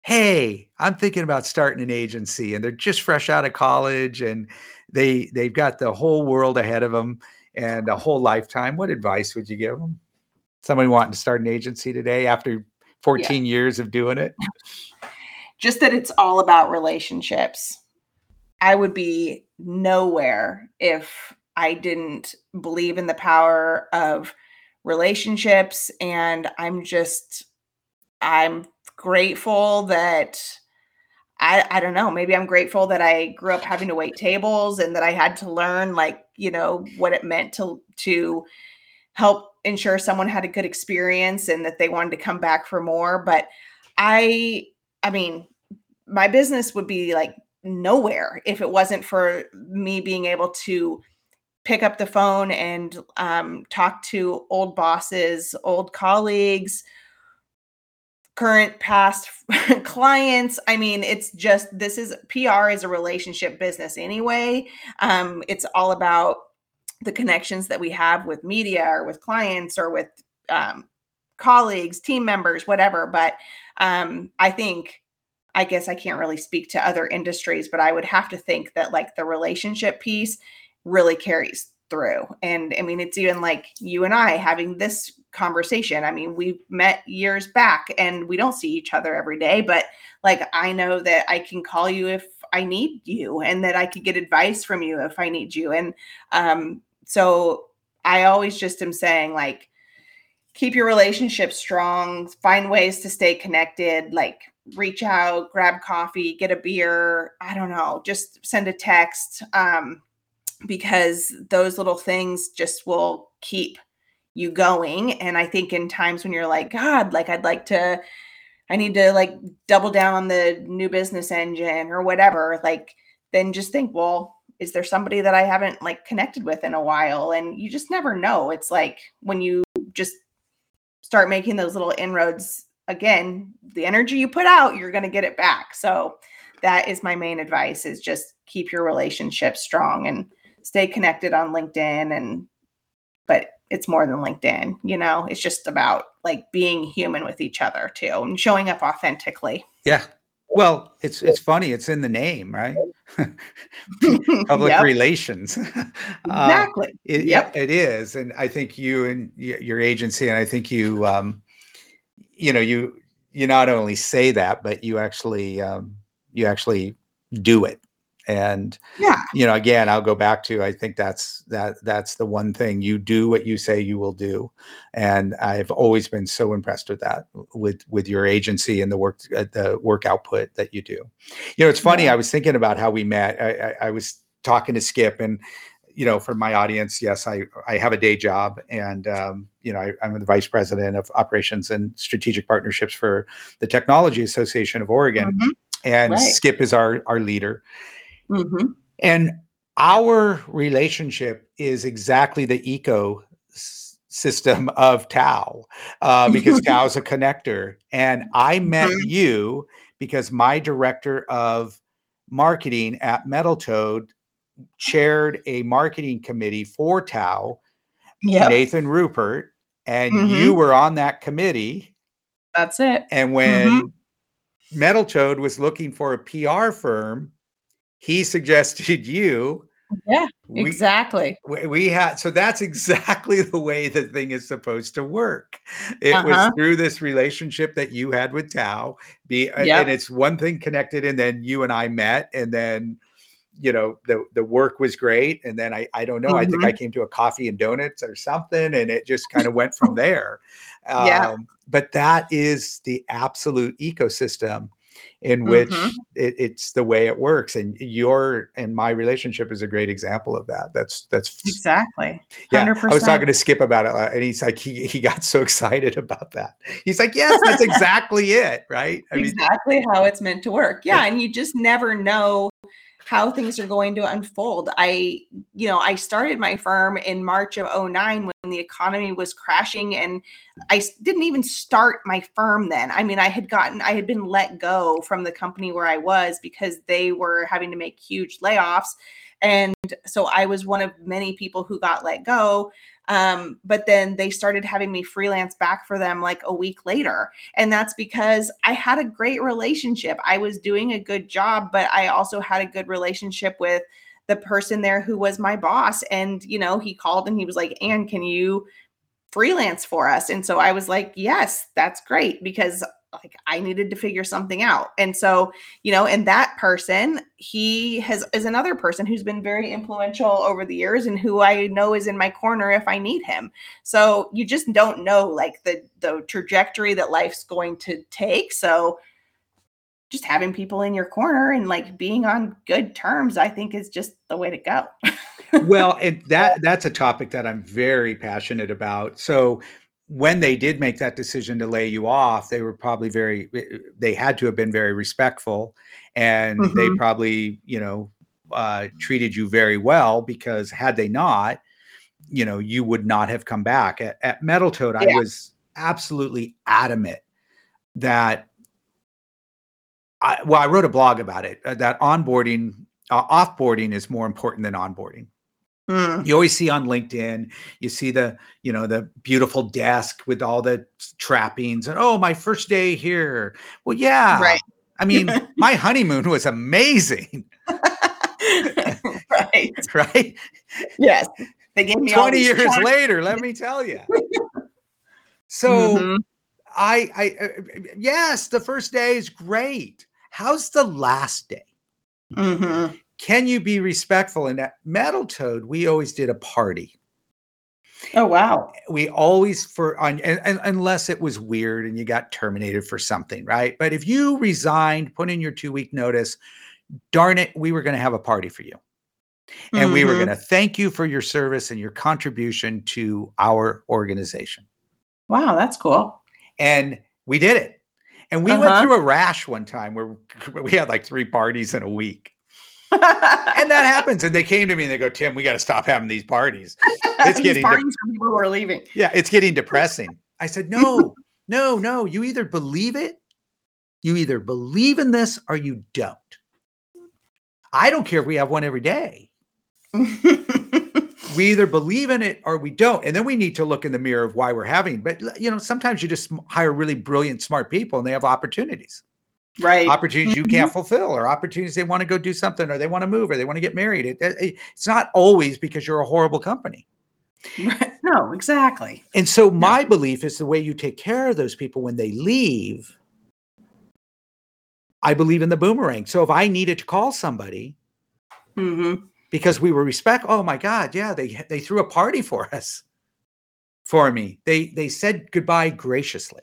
Hey, I'm thinking about starting an agency and they're just fresh out of college and they, they've got the whole world ahead of them and a whole lifetime. What advice would you give them? Somebody wanting to start an agency today after 14 yeah. years of doing it? Just that it's all about relationships. I would be nowhere if I didn't believe in the power of relationships. And I'm just, I'm grateful that I, I don't know, maybe I'm grateful that I grew up having to wait tables and that I had to learn like, you know, what it meant to, to help ensure someone had a good experience and that they wanted to come back for more but i i mean my business would be like nowhere if it wasn't for me being able to pick up the phone and um, talk to old bosses old colleagues current past clients. I mean it's just this is pr is a relationship business anyway. Um, it's all about the connections that we have with media or with clients or with um, colleagues, team members, whatever. But um, I think, I guess I can't really speak to other industries, but I would have to think that like the relationship piece really carries through. And I mean, it's even like you and I having this conversation. I mean, we've met years back and we don't see each other every day, but like I know that I can call you if I need you and that I could get advice from you if I need you. And um, so I always just am saying, like, keep your relationship strong, find ways to stay connected, like, reach out, grab coffee, get a beer. I don't know, just send a text um, because those little things just will keep you going. And I think in times when you're like, God, like, I'd like to I need to like double down on the new business engine or whatever, like then just think, well, is there somebody that I haven't like connected with in a while? And you just never know. It's like when you just start making those little inroads again, the energy you put out, you're going to get it back. So that is my main advice is just keep your relationship strong and stay connected on LinkedIn and but it's more than LinkedIn, you know. It's just about like being human with each other too and showing up authentically. Yeah. Well, it's it's funny. It's in the name, right? Public yep. relations. Uh, exactly. It, yep. it is, and I think you and your agency, and I think you, um, you know, you you not only say that, but you actually um, you actually do it and yeah you know again i'll go back to i think that's that that's the one thing you do what you say you will do and i've always been so impressed with that with with your agency and the work uh, the work output that you do you know it's funny yeah. i was thinking about how we met I, I, I was talking to skip and you know for my audience yes i i have a day job and um, you know I, am the vice president of operations and strategic partnerships for the technology association of oregon mm-hmm. and right. skip is our our leader Mm-hmm. And our relationship is exactly the eco system of TAO uh, because TAO is a connector. And I met mm-hmm. you because my director of marketing at Metal Toad chaired a marketing committee for TAO, yep. Nathan Rupert, and mm-hmm. you were on that committee. That's it. And when mm-hmm. Metal Toad was looking for a PR firm, he suggested you yeah exactly we, we, had so that's exactly the way the thing is supposed to work it uh-huh. was through this relationship that you had with TAO be yep. and it's one thing connected and then you and i met and then you know the the work was great and then i i don't know mm-hmm. i think i mm-hmm. came to a coffee and donuts or something and it just kind of went from there yeah. Um, but that is the absolute ecosystem in which mm-hmm. it, it's the way it works and your and my relationship is a great example of that. That's that's exactly. 100%. yeah i was talking to skip about it uh, and he's like he, he got so excited about that. He's like yes that's exactly it right? I exactly mean, how it's meant to work. Yeah and you just never know how things are going to unfold. I, you know, I started my firm in March of 09 when the economy was crashing and I didn't even start my firm then. I mean, I had gotten I had been let go from the company where I was because they were having to make huge layoffs and so I was one of many people who got let go um, but then they started having me freelance back for them like a week later. And that's because I had a great relationship. I was doing a good job, but I also had a good relationship with the person there who was my boss. And, you know, he called and he was like, Ann, can you freelance for us? And so I was like, yes, that's great because like I needed to figure something out. And so, you know, and that person, he has is another person who's been very influential over the years and who I know is in my corner if I need him. So you just don't know like the the trajectory that life's going to take. So just having people in your corner and like being on good terms, I think is just the way to go. well, and that that's a topic that I'm very passionate about. So when they did make that decision to lay you off, they were probably very, eh, they had to have been very respectful and mm-hmm. they probably, you know, uh, treated you very well because had they not, you know, you would not have come back. At, at Metal Toad, yeah. I was absolutely adamant that, I, well, I wrote a blog about it, uh, that onboarding, uh, offboarding is more important than onboarding. Mm. You always see on LinkedIn, you see the, you know, the beautiful desk with all the trappings and oh, my first day here. Well, yeah. Right. I mean, my honeymoon was amazing. right. right. Yes. They gave me 20 years later, let me tell you. So mm-hmm. I I uh, yes, the first day is great. How's the last day? Mm-hmm can you be respectful? And at Metal Toad, we always did a party. Oh wow! We always for on and, and, unless it was weird and you got terminated for something, right? But if you resigned, put in your two week notice, darn it, we were going to have a party for you, and mm-hmm. we were mm-hmm. going to thank you for your service and your contribution to our organization. Wow, that's cool. And we did it. And we went Uh-huh. through a rash one time where we had like three parties in a week. And that happens. And they came to me and they go, Tim, we got to stop having these parties. It's These getting de- parties for people who are leaving. Yeah, it's getting depressing. I said, no, no, no. You either believe it, you either believe in this or you don't. I don't care if we have one every day. We either believe in it or we don't. And then we need to look in the mirror of why we're having. But you know, sometimes you just hire really brilliant, smart people and they have opportunities. Right. Opportunities you can't fulfill, or opportunities they want to go do something, or they want to move, or they want to get married. It- it- it's not always because you're a horrible company. Right. No, exactly. And so my belief is the way you take care of those people when they leave. I believe in the boomerang. So if I needed to call somebody hmm because we were respect, oh my God, yeah, they they threw a party for us, for me. They they said goodbye graciously.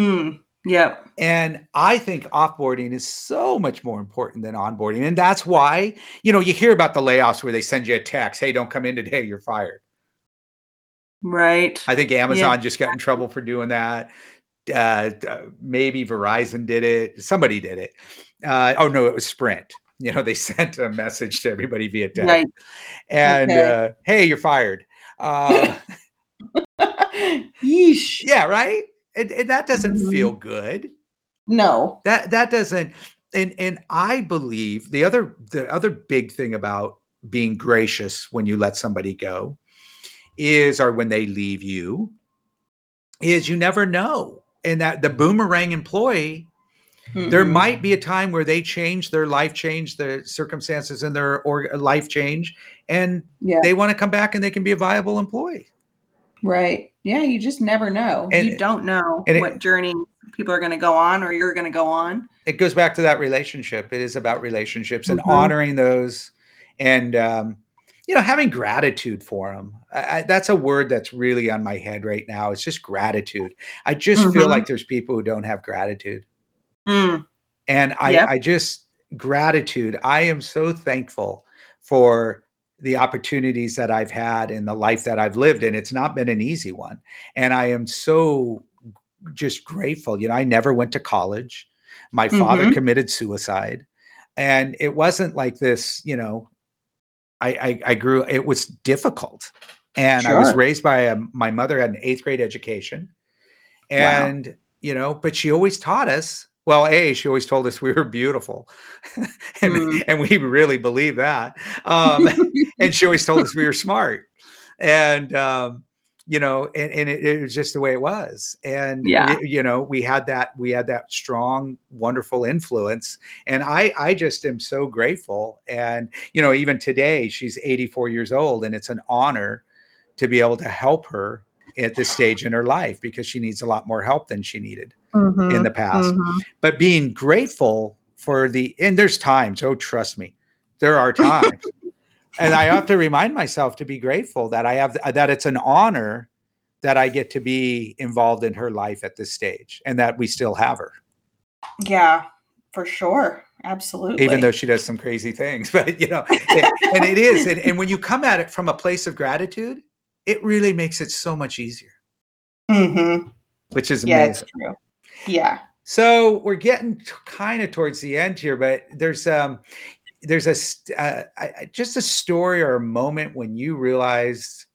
Mm. Yep. And I think offboarding is so much more important than onboarding. And that's why, you know, you hear about the layoffs where they send you a text, hey, don't come in today, you're fired. Right. I think Amazon just got in trouble for doing that. Uh, uh, maybe Verizon did it. Somebody did it. Uh, oh no, it was Sprint. You know, they sent a message to everybody via text, Right. and Okay. uh, hey, you're fired. Uh, Yeesh. yeah, right. And that doesn't Mhm. feel good. No. That that doesn't. And and I believe the other the other big thing about being gracious when you let somebody go is or when they leave you is you never know and that the boomerang employee there Mhm. might be a time where they change their life change the circumstances in their or life change and Yeah. they want to come back and they can be a viable employee Right. Yeah. You just never know. And- you don't know and it- what journey people are going to go on or you're going to go on. it goes back to that relationship it is about relationships and Mhm. honoring those and um, you know having gratitude for them I, I, that's a word that's really on my head right now it's just gratitude i just feel Mhm. like there's people who don't have gratitude Mm. And I, Yep. I just gratitude. I am so thankful for the opportunities that I've had and the life that I've lived. And it's not been an easy one. And I am so just grateful. You know, I never went to college. My father Mhm. committed suicide. And it wasn't like this, you know, I, I, I grew, it was difficult. And I was raised by a, my mother had an eighth grade education. Wow. And, you know, but she always taught us, well, A, she always told us we were beautiful. and, Mm. and we really believe that. Um, and she always told us we were smart. And, um, you know, and, and it, it was just the way it was. And, Yeah. you know, we had that, we had that strong, wonderful influence. And I, I just am so grateful. And, you know, even today, she's 84 years old and it's an honor to be able to help her at this stage in her life because she needs a lot more help than she needed in the past. Mhm. But being grateful for the, and there's times, oh, trust me, there are times. and I have to remind myself to be grateful that I have, that it's an honor that I get to be involved in her life at this stage and that we still have her, Yeah, for sure. Absolutely. even though she does some crazy things. But, you know, it- and it is. And, and when you come at it from a place of gratitude, it really makes it so much easier, Mhm. which is Yeah, amazing. it's true. Yeah. So we're getting kind of towards the end here, but there's um there's a uh, I, just a story or a moment when you realized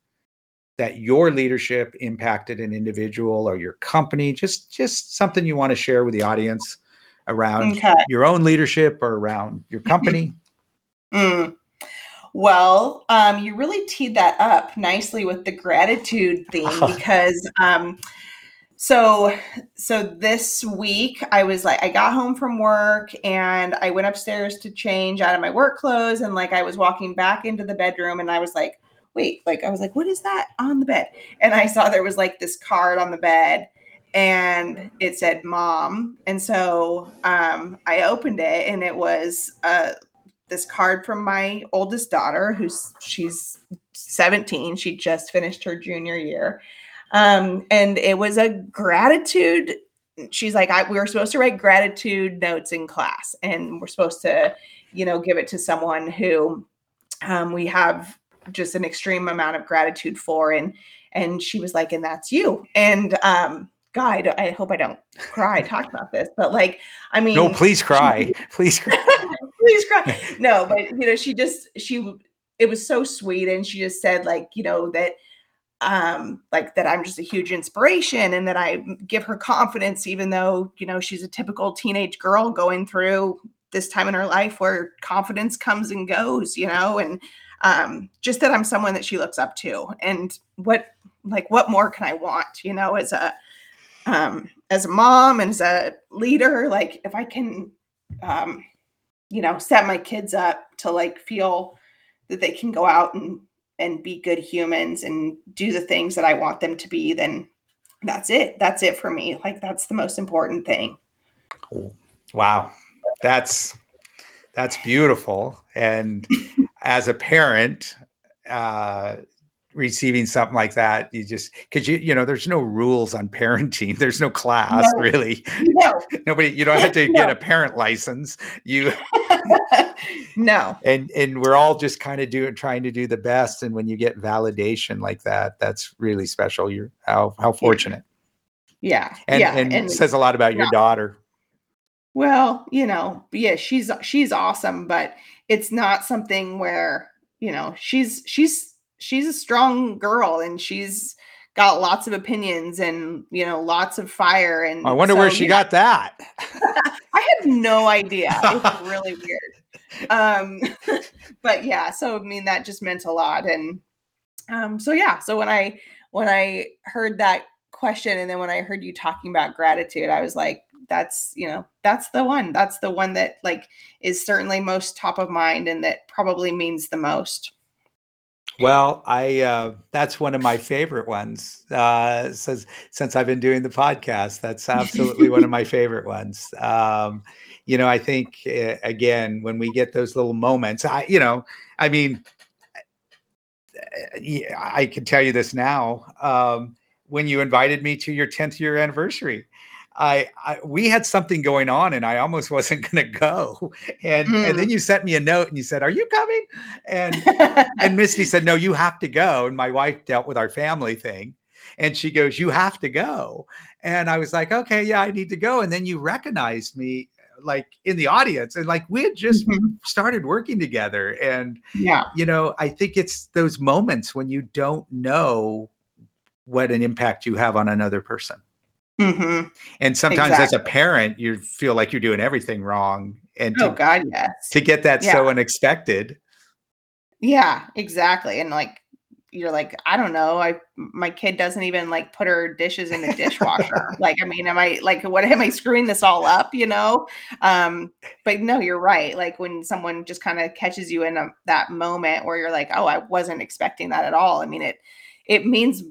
that your leadership impacted an individual or your company. Just just something you want to share with the audience around Okay. your own leadership or around your company. Mm. Well, um, you really teed that up nicely with the gratitude theme because um, so so this week I was like I got home from work and I went upstairs to change out of my work clothes and like I was walking back into the bedroom and I was like, wait, like I was like, what is that on the bed? And I saw there was like this card on the bed and it said mom. And so um, I opened it and it was uh this card from my oldest daughter who's she's 17 she just finished her junior year um, and it was a gratitude she's like I, we were supposed to write gratitude notes in class and we're supposed to you know give it to someone who um, we have just an extreme amount of gratitude for. And and she was like and that's you. And um God, I, I hope I don't cry talk about this, but like, I mean, no, please cry, please cry, please cry. No, but you know, she just she it was so sweet, and she just said like, you know, that um like that I'm just a huge inspiration and that I give her confidence even though you know she's a typical teenage girl going through this time in her life where confidence comes and goes you know and um just that I'm someone that she looks up to. And what like what more can I want you know as a um as a mom and as a leader like if I can um you know set my kids up to like feel that they can go out and and be good humans and do the things that I want them to be, then that's it. That's it for me. Like that's the most important thing. Wow. That's that's beautiful. And as a parent, uh receiving something like that you just because you you know there's no rules on parenting there's no class no. really no. nobody you don't have to no. get a parent license you no. And and we're all just kind of doing trying to do the best and when you get validation like that that's really special. You're how how fortunate. Yeah and yeah. and, and says a lot about your daughter. Well you know yeah she's she's awesome but it's not something where you know she's she's she's a strong girl and she's got lots of opinions and you know lots of fire and i wonder so, where she got that. I have no idea. It's really weird. Um but yeah so i mean that just meant a lot and um so yeah so when i when i heard that question and then when i heard you talking about gratitude i was like that's you know that's the one. That's the one that like is certainly most top of mind and that probably means the most well, I uh, that's one of my favorite ones. Uh, since since I've been doing the podcast, that's absolutely one of my favorite ones. Um, you know, I think uh, again when we get those little moments, I you know, I mean, I can tell you this now. Um, when you invited me to your 10th year anniversary, I, I, we had something going on and I almost wasn't going to go. And mm. and then hmm. you sent me a note and you said, "Are you coming?" And and Misty said, "No, you have to go." And my wife dealt with our family thing. And she goes, "You have to go." And I was like, "Okay, yeah, I need to go." And then you recognized me like in the audience and like we had just mm-hmm. started working together and yeah you know i think it's those moments when you don't know what an impact you have on another person Mm-hmm. And sometimes exactly. as a parent, you feel like you're doing everything wrong. And to, oh God, yes. To get that yeah. so unexpected. Yeah, exactly. And like you're like, I don't know. I my kid doesn't even like put her dishes in the dishwasher. like, I mean, am I like what am I screwing this all up, you know? Um, but no, you're right. Like when someone just kind of catches you in a, that moment where you're like, oh, I wasn't expecting that at all. I mean, it it means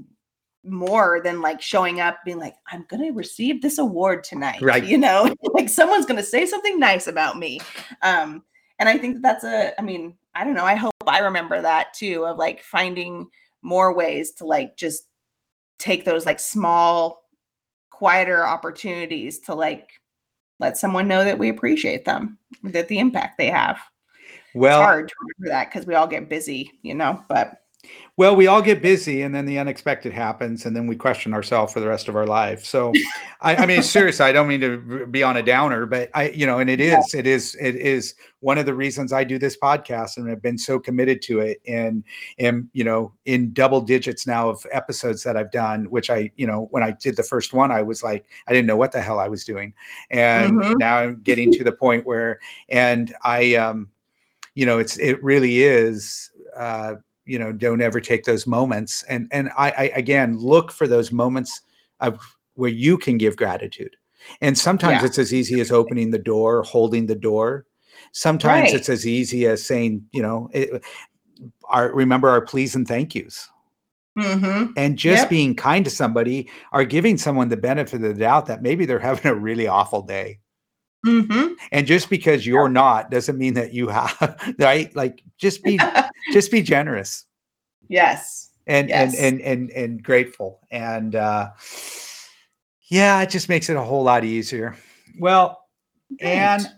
more than like showing up being like i'm to receive this award tonight right. you know? Like someone's going to say something nice about me. Um and i think that's a i mean i don't know i hope i remember that too of like finding more ways to like just take those like small quieter opportunities to like let someone know that we appreciate them that the impact they have. Well it's hard to remember that because we all get busy you know but well, we all get busy and then the unexpected happens and then we question ourselves for the rest of our life. So I, I mean, seriously, I don't mean to be on a downer, but I, you know, and it is, it is, it is one of the reasons I do this podcast and I've been so committed to it and am, you know, in double digits now of episodes that I've done, which I, you know, when I did the first one, I was like, I didn't know what the hell I was doing. And mm-hmm. now I'm getting to the point where, and I, um, you know, it's, it really is, uh, you know don't ever take those moments and and I, I again look for those moments of where you can give gratitude and sometimes yeah. it's as easy as opening the door holding the door sometimes right. it's as easy as saying you know it, our remember our please and thank yous mm-hmm. and just yep. being kind to somebody or giving someone the benefit of the doubt that maybe they're having a really awful day Mm-hmm. And just because you're not doesn't mean that you have right. Like just be just be generous. Yes. And yes. and and and and grateful. And uh yeah, it just makes it a whole lot easier. Well, and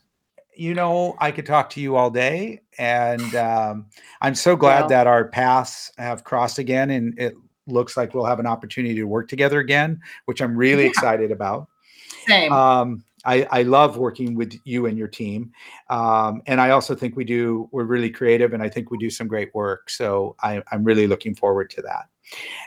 you know, I could talk to you all day, and um, I'm so glad well, that our paths have crossed again and it looks like we'll have an opportunity to work together again, which I'm really Yeah. excited about. Same. Um, I, I love working with you and your team. Um, and I also think we do, we're really creative and I think we do some great work. So I, I'm really looking forward to that.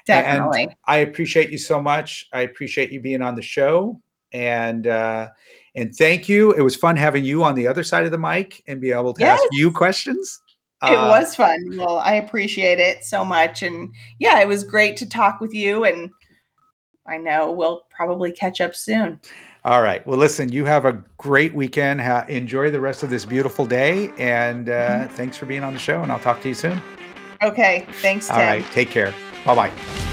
Definitely. I appreciate you so much. I appreciate you being on the show. And, uh, and thank you. It was fun having you on the other side of the mic and be able to ask you questions. It Uh, was fun. Well, I appreciate it so much. And yeah, it was great to talk with you. And I know we'll probably catch up soon. All right. Well, listen, you have a great weekend. Ha- enjoy the rest of this beautiful day. And uh, thanks for being on the show. And I'll talk to you soon. Okay. Thanks, Tim. All right. Take care. Bye bye.